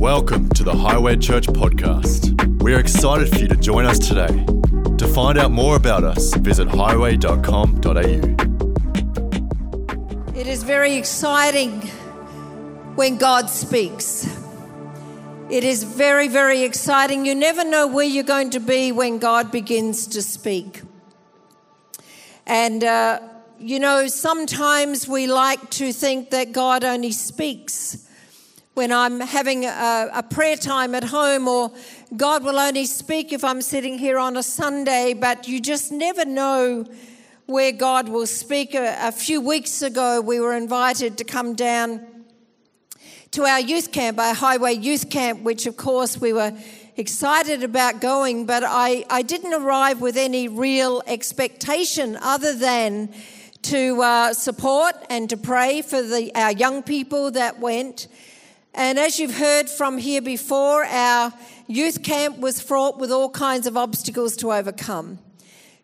Welcome to the Highway Church podcast. We are excited for you to join us today. To find out more about us, visit highway.com.au. It is very exciting when God speaks. It is very, very exciting. You never know where you're going to be when God begins to speak. And, uh, you know, sometimes we like to think that God only speaks when I'm having a, a, prayer time at home, or God will only speak if I'm sitting here on a Sunday, but you just never know where God will speak. A, a few weeks ago, we were invited to come down to our youth camp, our highway youth camp, which of course we were excited about going, but I, I didn't arrive with any real expectation other than to uh, support and to pray for the, our young people that went. And as you've heard from here before, our youth camp was fraught with all kinds of obstacles to overcome.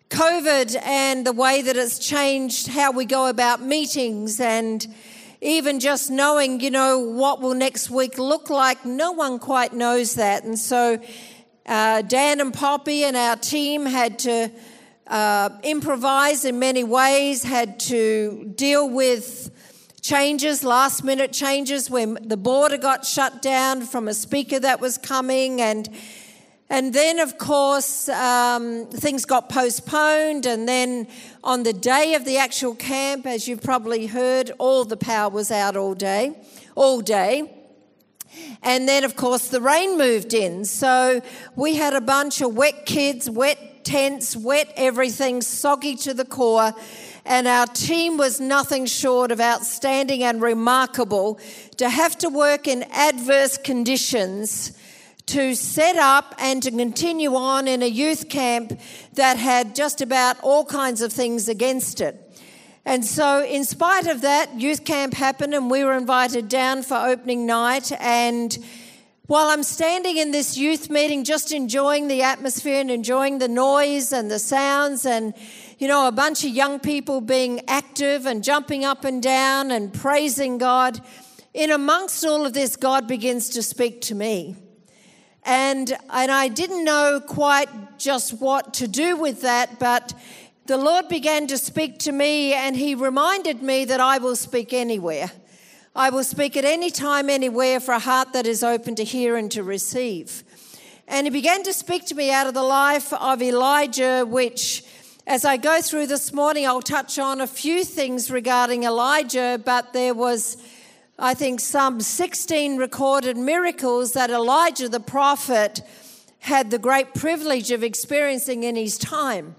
COVID and the way that it's changed how we go about meetings and even just knowing, you know, what will next week look like, no one quite knows that. And so uh, Dan and Poppy and our team had to uh, improvise in many ways, had to deal with changes, last minute changes when the border got shut down from a speaker that was coming and and then, of course, um, things got postponed. And then on the day of the actual camp, as you've probably heard, all the power was out all day, all day. And then, of course, the rain moved in. So we had a bunch of wet kids, wet tents, wet everything, soggy to the core and our team was nothing short of outstanding and remarkable to have to work in adverse conditions to set up and to continue on in a youth camp that had just about all kinds of things against it. And so, in spite of that, youth camp happened and we were invited down for opening night. And while I'm standing in this youth meeting, just enjoying the atmosphere and enjoying the noise and the sounds and you know, a bunch of young people being active and jumping up and down and praising God. In amongst all of this, God begins to speak to me. And, and I didn't know quite just what to do with that, but the Lord began to speak to me and He reminded me that I will speak anywhere. I will speak at any time, anywhere, for a heart that is open to hear and to receive. And He began to speak to me out of the life of Elijah, which as I go through this morning, I'll touch on a few things regarding Elijah, but there was, I think, some 16 recorded miracles that Elijah the prophet had the great privilege of experiencing in his time.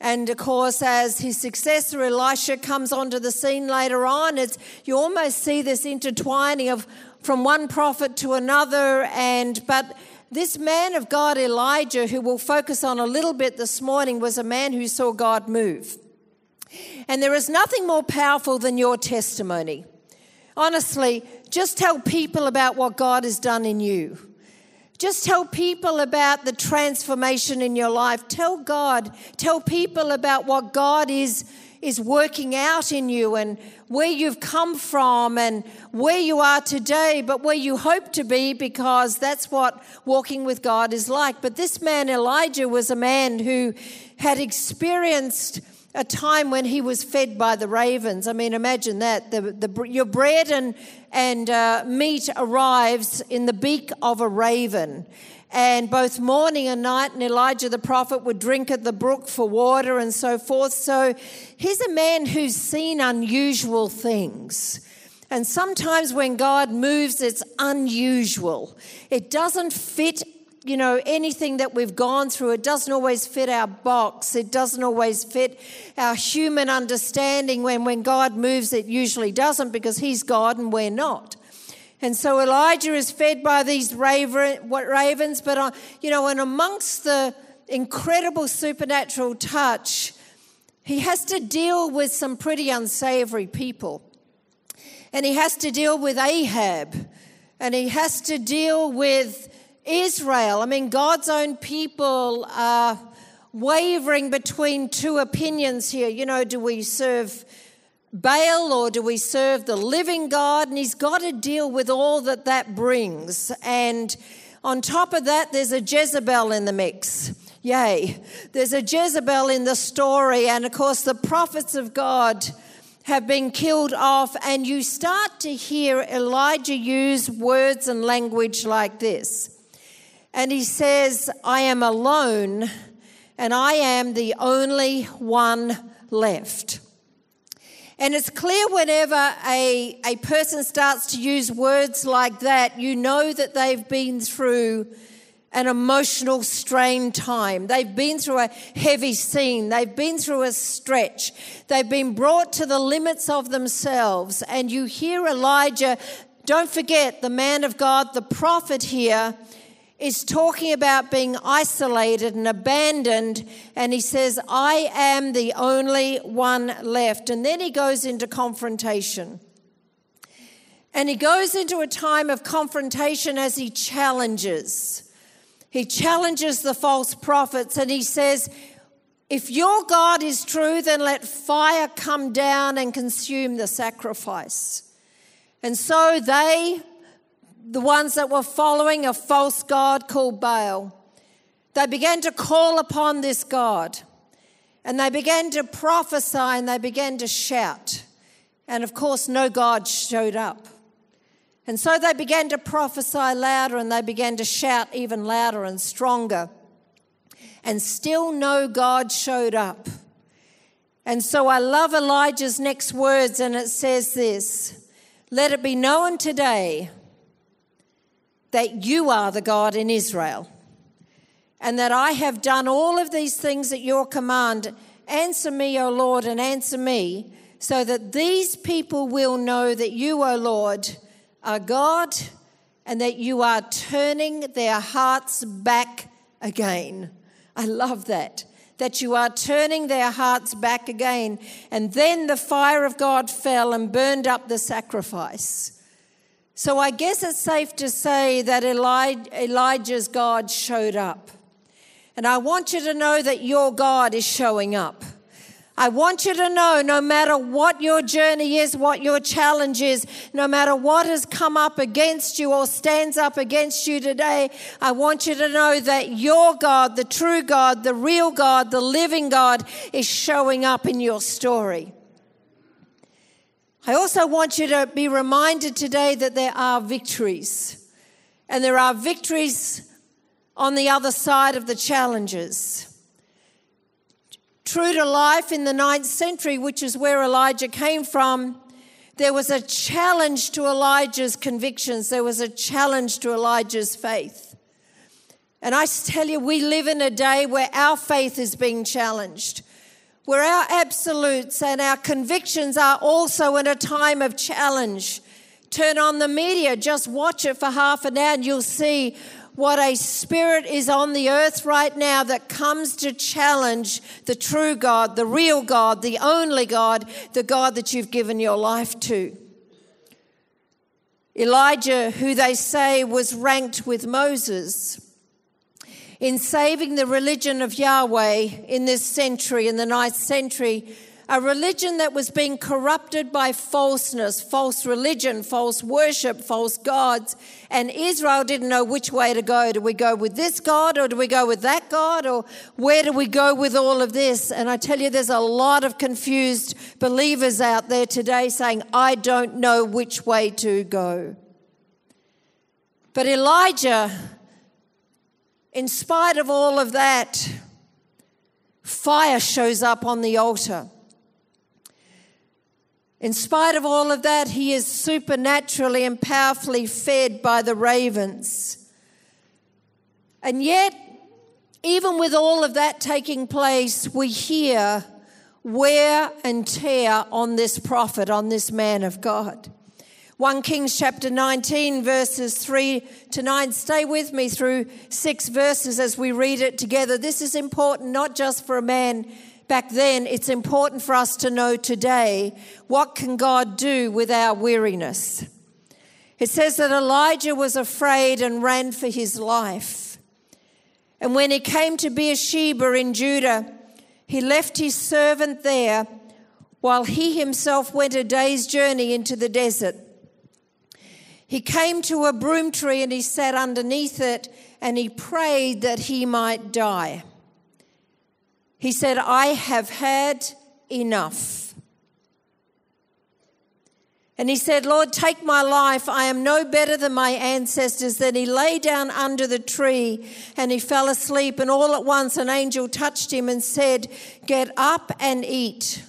And of course, as his successor Elisha comes onto the scene later on, it's, you almost see this intertwining of from one prophet to another. And but this man of God, Elijah, who we'll focus on a little bit this morning, was a man who saw God move. And there is nothing more powerful than your testimony. Honestly, just tell people about what God has done in you. Just tell people about the transformation in your life. Tell God, tell people about what God is is working out in you and where you've come from and where you are today, but where you hope to be because that's what walking with God is like. But this man, Elijah, was a man who had experienced a time when he was fed by the ravens. I mean, imagine that. The, the, your bread and, and uh, meat arrives in the beak of a raven. And both morning and night, and Elijah the prophet would drink at the brook for water and so forth. So he's a man who's seen unusual things. And sometimes when God moves, it's unusual. It doesn't fit, you know, anything that we've gone through. It doesn't always fit our box. It doesn't always fit our human understanding. When, when God moves, it usually doesn't because He's God and we're not. And so Elijah is fed by these raven, ravens, but, uh, you know, and amongst the incredible supernatural touch, he has to deal with some pretty unsavory people. And he has to deal with Ahab, and he has to deal with Israel. I mean, God's own people are wavering between two opinions here. You know, do we serve Baal or do we serve the living God? And he's got to deal with all that that brings. And on top of that, there's a Jezebel in the mix. Yay. There's a Jezebel in the story. And of course, the prophets of God have been killed off. And you start to hear Elijah use words and language like this. And he says, I am alone and I am the only one left. And it's clear whenever a, a person starts to use words like that, you know that they've been through an emotional strain time. They've been through a heavy scene. They've been through a stretch. They've been brought to the limits of themselves. And you hear Elijah, don't forget the man of God, the prophet here, is talking about being isolated and abandoned. And he says, I am the only one left. And then he goes into confrontation. And he goes into a time of confrontation as he challenges. He challenges the false prophets and he says, If your God is true, then let fire come down and consume the sacrifice. And so they the ones that were following a false god called Baal. They began to call upon this God and they began to prophesy and they began to shout. And of course, no God showed up. And so they began to prophesy louder and they began to shout even louder and stronger. And still no God showed up. And so I love Elijah's next words, and it says this Let it be known today that you are the God in Israel, and that I have done all of these things at your command. Answer me, O Lord, and answer me, so that these people will know that you, O Lord, are God, and that you are turning their hearts back again. I love that. That you are turning their hearts back again. And then the fire of God fell and burned up the sacrifice. So I guess it's safe to say that Elijah's God showed up. And I want you to know that your God is showing up. I want you to know no matter what your journey is, what your challenge is, no matter what has come up against you or stands up against you today, I want you to know that your God, the true God, the real God, the living God, is showing up in your story. I also want you to be reminded today that there are victories. And there are victories on the other side of the challenges. True to life in the ninth century, which is where Elijah came from, there was a challenge to Elijah's convictions, there was a challenge to Elijah's faith. And I tell you, we live in a day where our faith is being challenged where our absolutes and our convictions are also in a time of challenge. Turn on the media, just watch it for half an hour, and you'll see what a spirit is on the earth right now that comes to challenge the true God, the real God, the only God, the God that you've given your life to. Elijah, who they say was ranked with Moses, in saving the religion of Yahweh in this century, in the ninth century, a religion that was being corrupted by falseness, false religion, false worship, false gods. And Israel didn't know which way to go. Do we go with this God or do we go with that God? Or where do we go with all of this? And I tell you, there's a lot of confused believers out there today saying, I don't know which way to go. But Elijah in spite of all of that, fire shows up on the altar. In spite of all of that, he is supernaturally and powerfully fed by the ravens. And yet, even with all of that taking place, we hear wear and tear on this prophet, on this man of God. 1 Kings chapter 19, verses 3 to 9. Stay with me through six verses as we read it together. This is important not just for a man back then, it's important for us to know today what can God do with our weariness. It says that Elijah was afraid and ran for his life. And when he came to Beersheba in Judah, he left his servant there while he himself went a day's journey into the desert. He came to a broom tree and he sat underneath it and he prayed that he might die. He said, I have had enough. And he said, Lord, take my life. I am no better than my ancestors. Then he lay down under the tree and he fell asleep. And all at once an angel touched him and said, Get up and eat.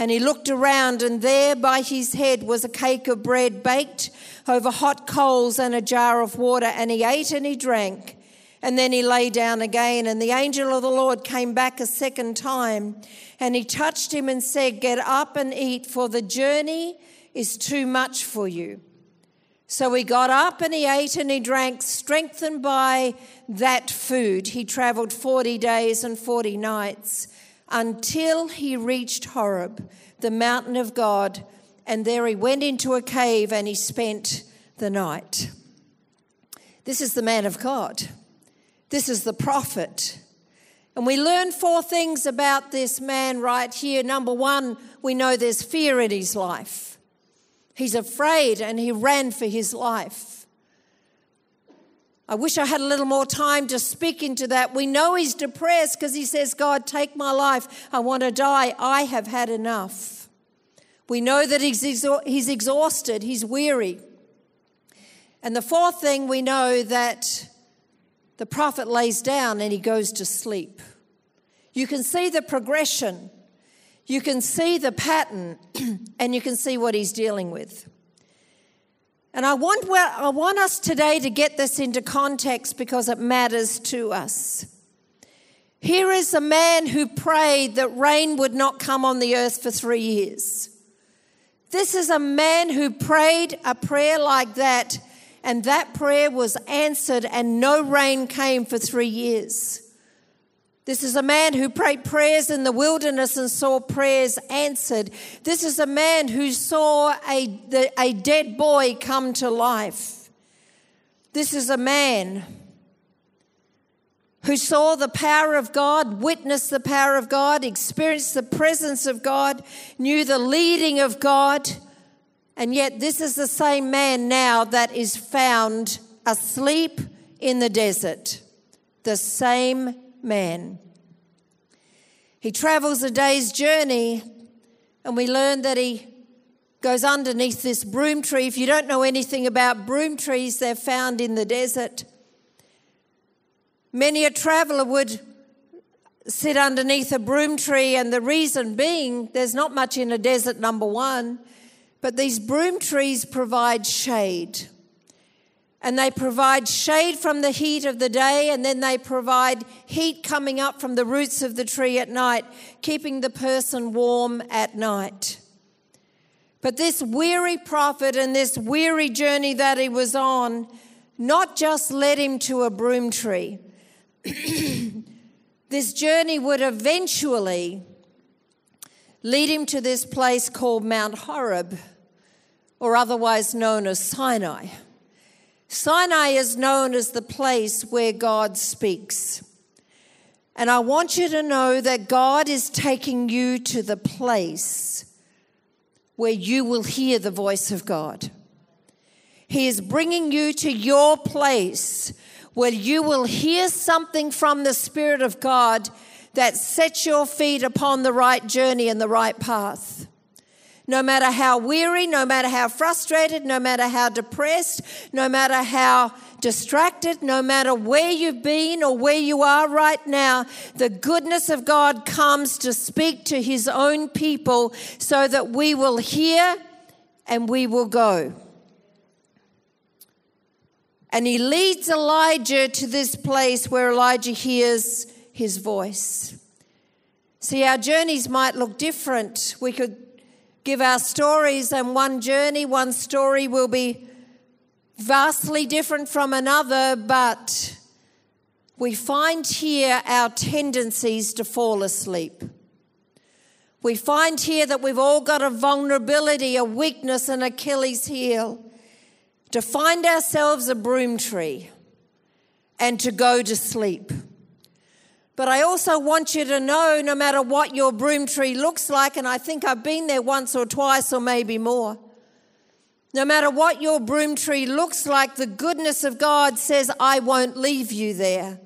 And he looked around, and there by his head was a cake of bread baked over hot coals and a jar of water. And he ate and he drank. And then he lay down again. And the angel of the Lord came back a second time. And he touched him and said, Get up and eat, for the journey is too much for you. So he got up and he ate and he drank, strengthened by that food. He traveled 40 days and 40 nights until he reached Horeb, the mountain of God, and there he went into a cave and he spent the night. This is the man of God. This is the prophet. And we learn four things about this man right here. Number one, we know there's fear in his life. He's afraid and he ran for his life. I wish I had a little more time to speak into that. We know he's depressed because he says, God, take my life. I want to die. I have had enough. We know that he's, he's exhausted, he's weary. And the fourth thing, we know that the prophet lays down and he goes to sleep. You can see the progression, you can see the pattern, and you can see what he's dealing with. And I want, I want us today to get this into context because it matters to us. Here is a man who prayed that rain would not come on the earth for three years. This is a man who prayed a prayer like that, and that prayer was answered, and no rain came for three years. This is a man who prayed prayers in the wilderness and saw prayers answered. This is a man who saw a, the, a dead boy come to life. This is a man who saw the power of God, witnessed the power of God, experienced the presence of God, knew the leading of God. And yet, this is the same man now that is found asleep in the desert. The same man. He travels a day's journey, and we learn that he goes underneath this broom tree. If you don't know anything about broom trees, they're found in the desert. Many a traveler would sit underneath a broom tree, and the reason being there's not much in a desert, number one, but these broom trees provide shade and they provide shade from the heat of the day, and then they provide heat coming up from the roots of the tree at night, keeping the person warm at night. But this weary prophet and this weary journey that he was on not just led him to a broom tree. this journey would eventually lead him to this place called Mount Horeb, or otherwise known as Sinai. Sinai is known as the place where God speaks. And I want you to know that God is taking you to the place where you will hear the voice of God. He is bringing you to your place where you will hear something from the Spirit of God that sets your feet upon the right journey and the right path no matter how weary, no matter how frustrated, no matter how depressed, no matter how distracted, no matter where you've been or where you are right now, the goodness of God comes to speak to his own people so that we will hear and we will go. And he leads Elijah to this place where Elijah hears his voice. See, our journeys might look different. We could give our stories, and one journey, one story will be vastly different from another, but we find here our tendencies to fall asleep. We find here that we've all got a vulnerability, a weakness, an Achilles heel to find ourselves a broom tree and to go to sleep. But I also want you to know no matter what your broom tree looks like, and I think I've been there once or twice or maybe more. No matter what your broom tree looks like, the goodness of God says, I won't leave you there.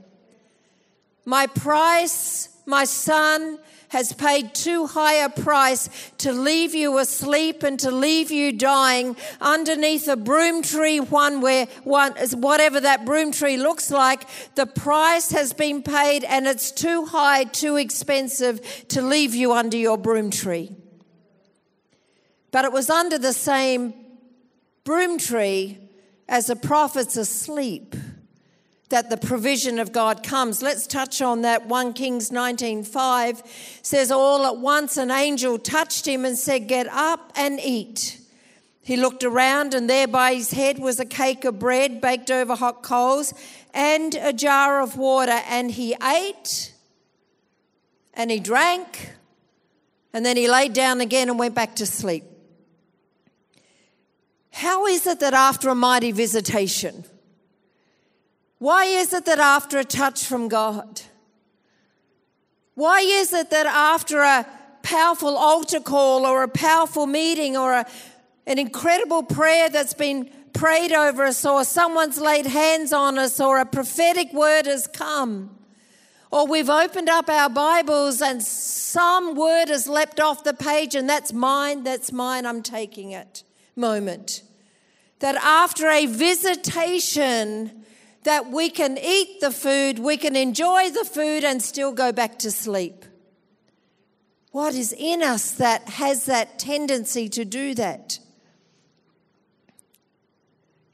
My price, my son, has paid too high a price to leave you asleep and to leave you dying underneath a broom tree, one where one, whatever that broom tree looks like, the price has been paid and it's too high, too expensive to leave you under your broom tree. But it was under the same broom tree as the prophet's asleep that the provision of God comes. Let's touch on that. 1 Kings 19:5 says all at once an angel touched him and said, "Get up and eat." He looked around and there by his head was a cake of bread baked over hot coals and a jar of water and he ate and he drank and then he laid down again and went back to sleep. How is it that after a mighty visitation, why is it that after a touch from God? Why is it that after a powerful altar call or a powerful meeting or a, an incredible prayer that's been prayed over us or someone's laid hands on us or a prophetic word has come or we've opened up our Bibles and some word has leapt off the page and that's mine, that's mine, I'm taking it moment. That after a visitation, that we can eat the food, we can enjoy the food, and still go back to sleep. What is in us that has that tendency to do that?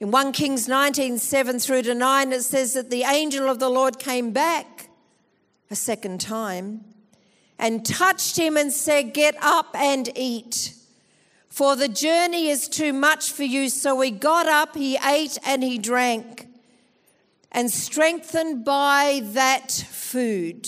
In 1 Kings 19 7 through to 9, it says that the angel of the Lord came back a second time and touched him and said, Get up and eat, for the journey is too much for you. So he got up, he ate, and he drank and strengthened by that food.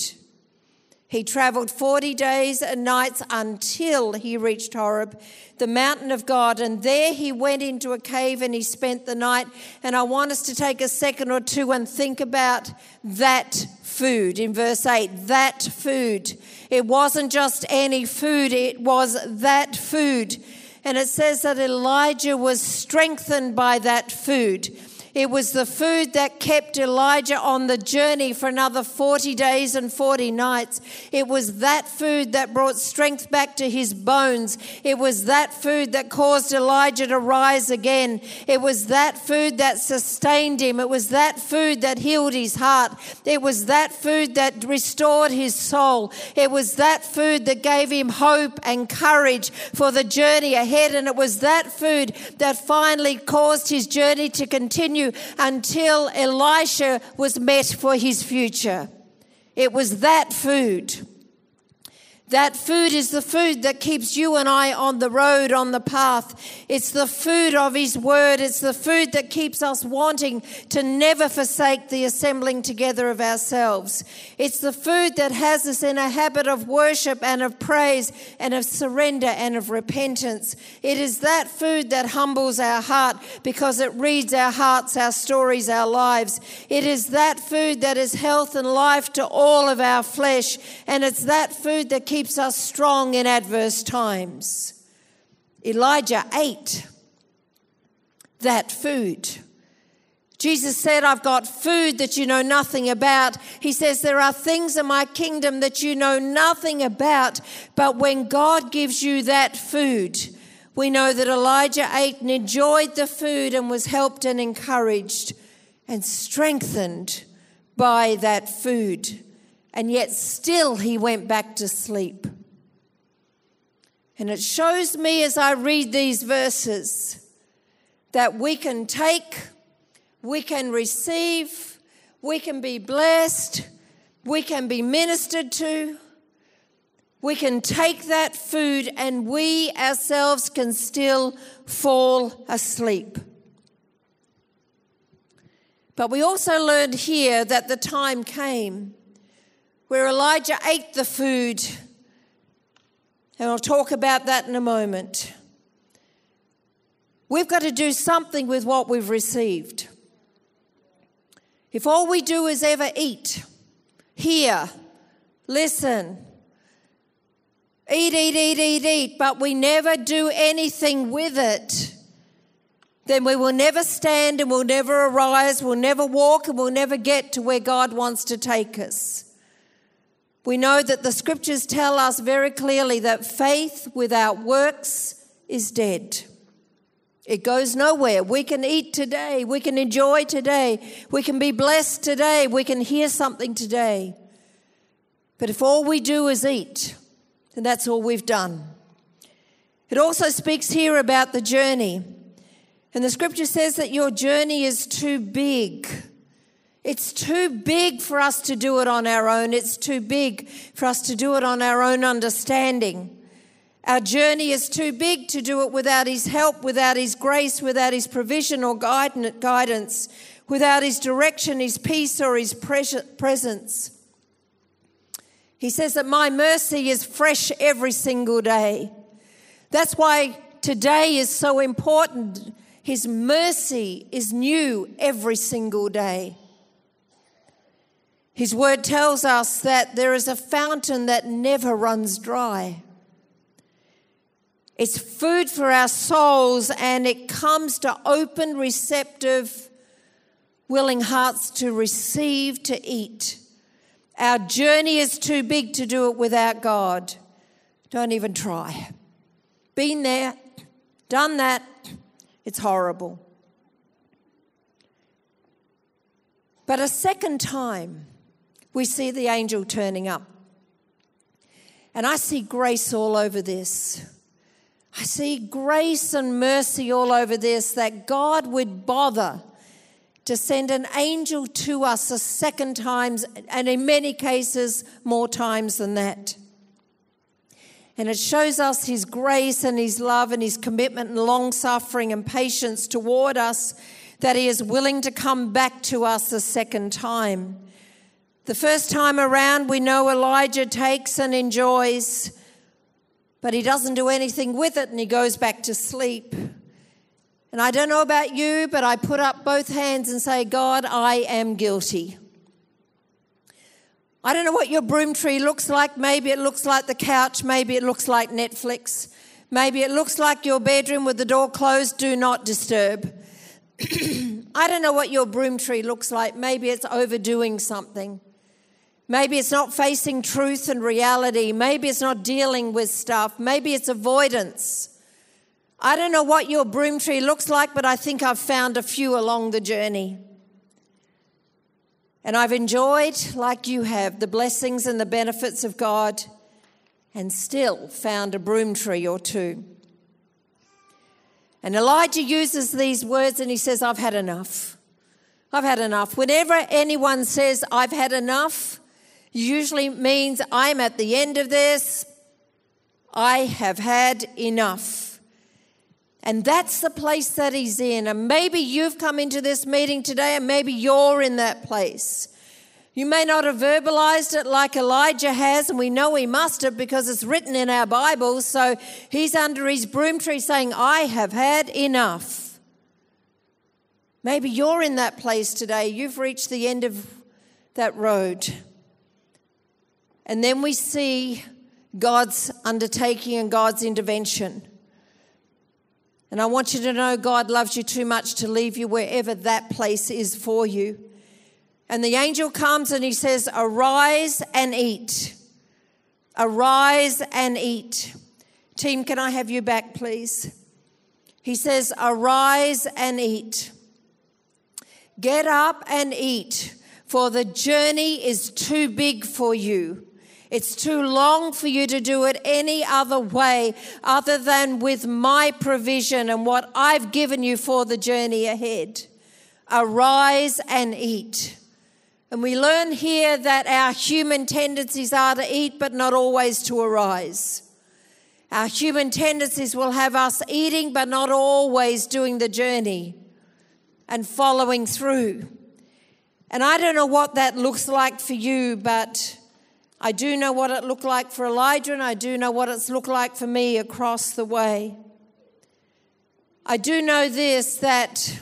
He traveled 40 days and nights until he reached Horeb, the mountain of God, and there he went into a cave and he spent the night. And I want us to take a second or two and think about that food in verse 8. That food. It wasn't just any food, it was that food. And it says that Elijah was strengthened by that food. It was the food that kept Elijah on the journey for another 40 days and 40 nights. It was that food that brought strength back to his bones. It was that food that caused Elijah to rise again. It was that food that sustained him. It was that food that healed his heart. It was that food that restored his soul. It was that food that gave him hope and courage for the journey ahead. And it was that food that finally caused his journey to continue continue until Elisha was met for his future. It was that food. That food is the food that keeps you and I on the road, on the path. It's the food of His Word. It's the food that keeps us wanting to never forsake the assembling together of ourselves. It's the food that has us in a habit of worship and of praise and of surrender and of repentance. It is that food that humbles our heart because it reads our hearts, our stories, our lives. It is that food that is health and life to all of our flesh. And it's that food that keeps keeps us strong in adverse times. Elijah ate that food. Jesus said, I've got food that you know nothing about. He says, There are things in my kingdom that you know nothing about, but when God gives you that food, we know that Elijah ate and enjoyed the food and was helped and encouraged and strengthened by that food and yet still he went back to sleep. And it shows me as I read these verses that we can take, we can receive, we can be blessed, we can be ministered to. We can take that food and we ourselves can still fall asleep. But we also learned here that the time came where Elijah ate the food. And I'll talk about that in a moment. We've got to do something with what we've received. If all we do is ever eat, hear, Listen. Eat, eat, eat, eat, eat, but we never do anything with it. Then we will never stand and we'll never arise, we'll never walk, and we'll never get to where God wants to take us. We know that the scriptures tell us very clearly that faith without works is dead. It goes nowhere. We can eat today. We can enjoy today. We can be blessed today. We can hear something today. But if all we do is eat, then that's all we've done. It also speaks here about the journey. And the scripture says that your journey is too big. It's too big for us to do it on our own. It's too big for us to do it on our own understanding. Our journey is too big to do it without His help, without His grace, without His provision or guidance, without His direction, His peace, or His presence. He says that my mercy is fresh every single day. That's why today is so important. His mercy is new every single day. His word tells us that there is a fountain that never runs dry. It's food for our souls and it comes to open, receptive, willing hearts to receive, to eat. Our journey is too big to do it without God. Don't even try. Been there, done that, it's horrible. But a second time, we see the angel turning up. And I see grace all over this. I see grace and mercy all over this that God would bother to send an angel to us a second time, and in many cases, more times than that. And it shows us his grace and his love and his commitment and long suffering and patience toward us that he is willing to come back to us a second time. The first time around, we know Elijah takes and enjoys, but he doesn't do anything with it and he goes back to sleep. And I don't know about you, but I put up both hands and say, God, I am guilty. I don't know what your broom tree looks like. Maybe it looks like the couch. Maybe it looks like Netflix. Maybe it looks like your bedroom with the door closed, do not disturb. I don't know what your broom tree looks like. Maybe it's overdoing something. Maybe it's not facing truth and reality. Maybe it's not dealing with stuff. Maybe it's avoidance. I don't know what your broom tree looks like, but I think I've found a few along the journey. And I've enjoyed, like you have, the blessings and the benefits of God and still found a broom tree or two. And Elijah uses these words and he says, I've had enough. I've had enough. Whenever anyone says, I've had enough, usually means I'm at the end of this. I have had enough. And that's the place that he's in. And maybe you've come into this meeting today and maybe you're in that place. You may not have verbalized it like Elijah has, and we know he must have because it's written in our Bibles. So he's under his broom tree saying, I have had enough. Maybe you're in that place today. You've reached the end of that road. And then we see God's undertaking and God's intervention. And I want you to know God loves you too much to leave you wherever that place is for you. And the angel comes and he says, Arise and eat. Arise and eat. Team, can I have you back, please? He says, Arise and eat. Get up and eat, for the journey is too big for you. It's too long for you to do it any other way other than with my provision and what I've given you for the journey ahead. Arise and eat. And we learn here that our human tendencies are to eat, but not always to arise. Our human tendencies will have us eating, but not always doing the journey and following through. And I don't know what that looks like for you, but I do know what it looked like for Elijah, and I do know what it's looked like for me across the way. I do know this that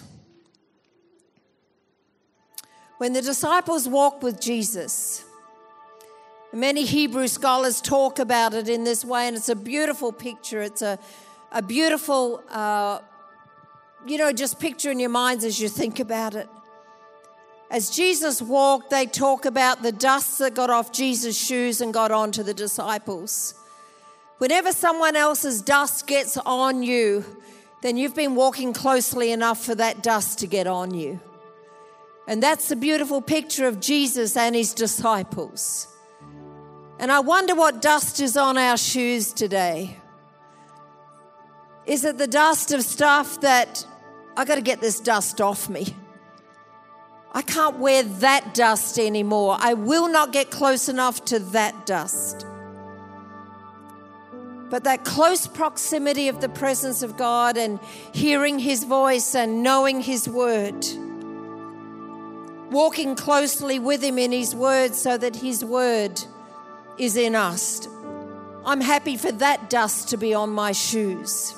when the disciples walked with Jesus, Many Hebrew scholars talk about it in this way, and it's a beautiful picture. It's a, a beautiful, uh, you know, just picture in your minds as you think about it. As Jesus walked, they talk about the dust that got off Jesus' shoes and got onto the disciples. Whenever someone else's dust gets on you, then you've been walking closely enough for that dust to get on you. And that's the beautiful picture of Jesus and his disciples. And I wonder what dust is on our shoes today. Is it the dust of stuff that I got to get this dust off me? I can't wear that dust anymore. I will not get close enough to that dust. But that close proximity of the presence of God and hearing His voice and knowing His word, walking closely with Him in His word so that His word is in us. I'm happy for that dust to be on my shoes.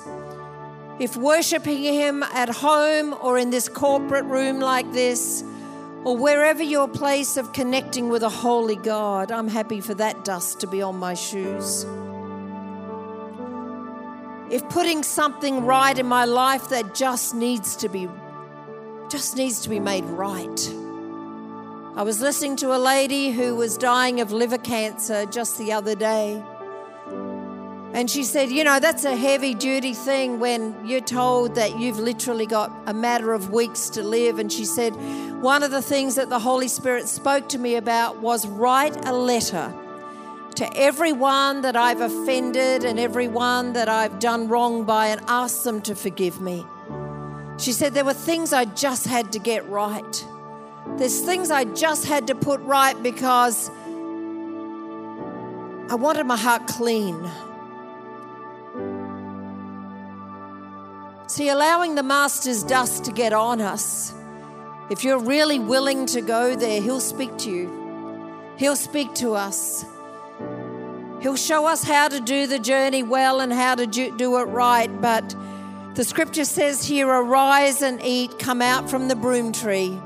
If worshiping Him at home or in this corporate room like this, or wherever your place of connecting with a holy God, I'm happy for that dust to be on my shoes. If putting something right in my life that just needs to be just needs to be made right. I was listening to a lady who was dying of liver cancer just the other day. And she said, You know, that's a heavy duty thing when you're told that you've literally got a matter of weeks to live. And she said, One of the things that the Holy Spirit spoke to me about was write a letter to everyone that I've offended and everyone that I've done wrong by and ask them to forgive me. She said, There were things I just had to get right. There's things I just had to put right because I wanted my heart clean. See, allowing the Master's dust to get on us, if you're really willing to go there, He'll speak to you. He'll speak to us. He'll show us how to do the journey well and how to do it right. But the scripture says here, arise and eat, come out from the broom tree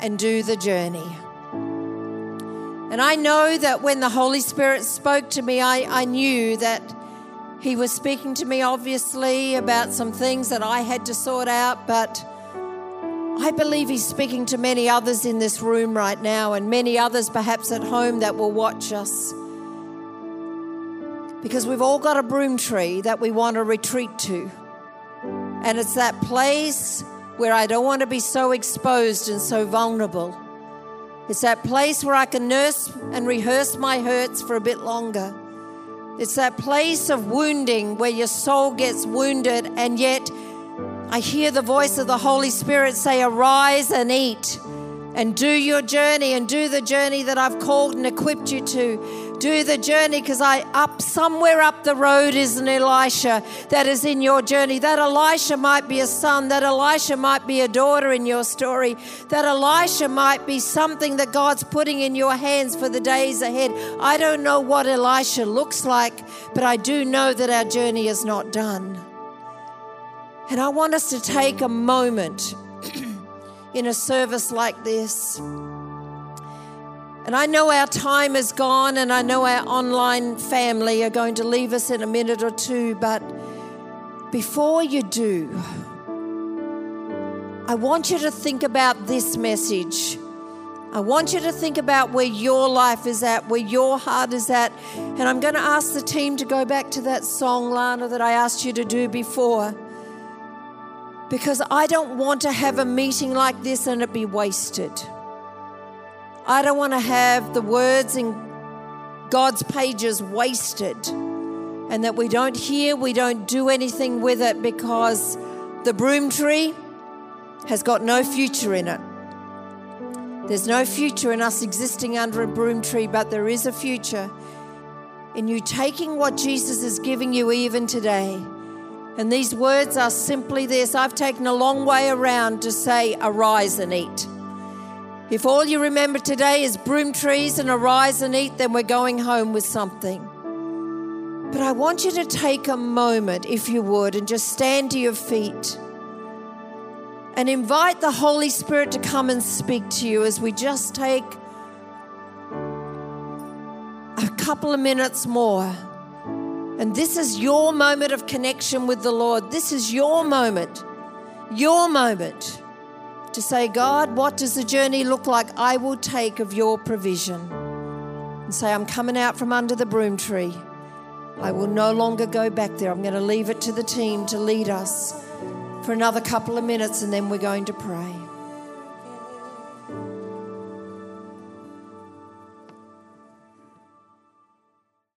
and do the journey. And I know that when the Holy Spirit spoke to me, I, I knew that He was speaking to me, obviously, about some things that I had to sort out, but I believe He's speaking to many others in this room right now, and many others perhaps at home that will watch us. Because we've all got a broom tree that we want to retreat to. And it's that place where I don't want to be so exposed and so vulnerable. It's that place where I can nurse and rehearse my hurts for a bit longer. It's that place of wounding where your soul gets wounded, and yet I hear the voice of the Holy Spirit say, Arise and eat and do your journey and do the journey that I've called and equipped you to. Do the journey because I up somewhere up the road is an Elisha that is in your journey. That Elisha might be a son, that Elisha might be a daughter in your story, that Elisha might be something that God's putting in your hands for the days ahead. I don't know what Elisha looks like, but I do know that our journey is not done. And I want us to take a moment in a service like this. And I know our time is gone, and I know our online family are going to leave us in a minute or two, but before you do, I want you to think about this message. I want you to think about where your life is at, where your heart is at. And I'm going to ask the team to go back to that song, Lana, that I asked you to do before because I don't want to have a meeting like this and it be wasted. I don't want to have the words in God's pages wasted and that we don't hear, we don't do anything with it because the broom tree has got no future in it. There's no future in us existing under a broom tree, but there is a future in you taking what Jesus is giving you even today and these words are simply this I've taken a long way around to say, arise and eat. If all you remember today is broom trees and arise and eat, then we're going home with something. But I want you to take a moment, if you would, and just stand to your feet and invite the Holy Spirit to come and speak to you as we just take a couple of minutes more. And this is your moment of connection with the Lord. This is your moment, your moment to say, God, what does the journey look like? I will take of your provision. And say, I'm coming out from under the broom tree. I will no longer go back there. I'm going to leave it to the team to lead us for another couple of minutes and then we're going to pray.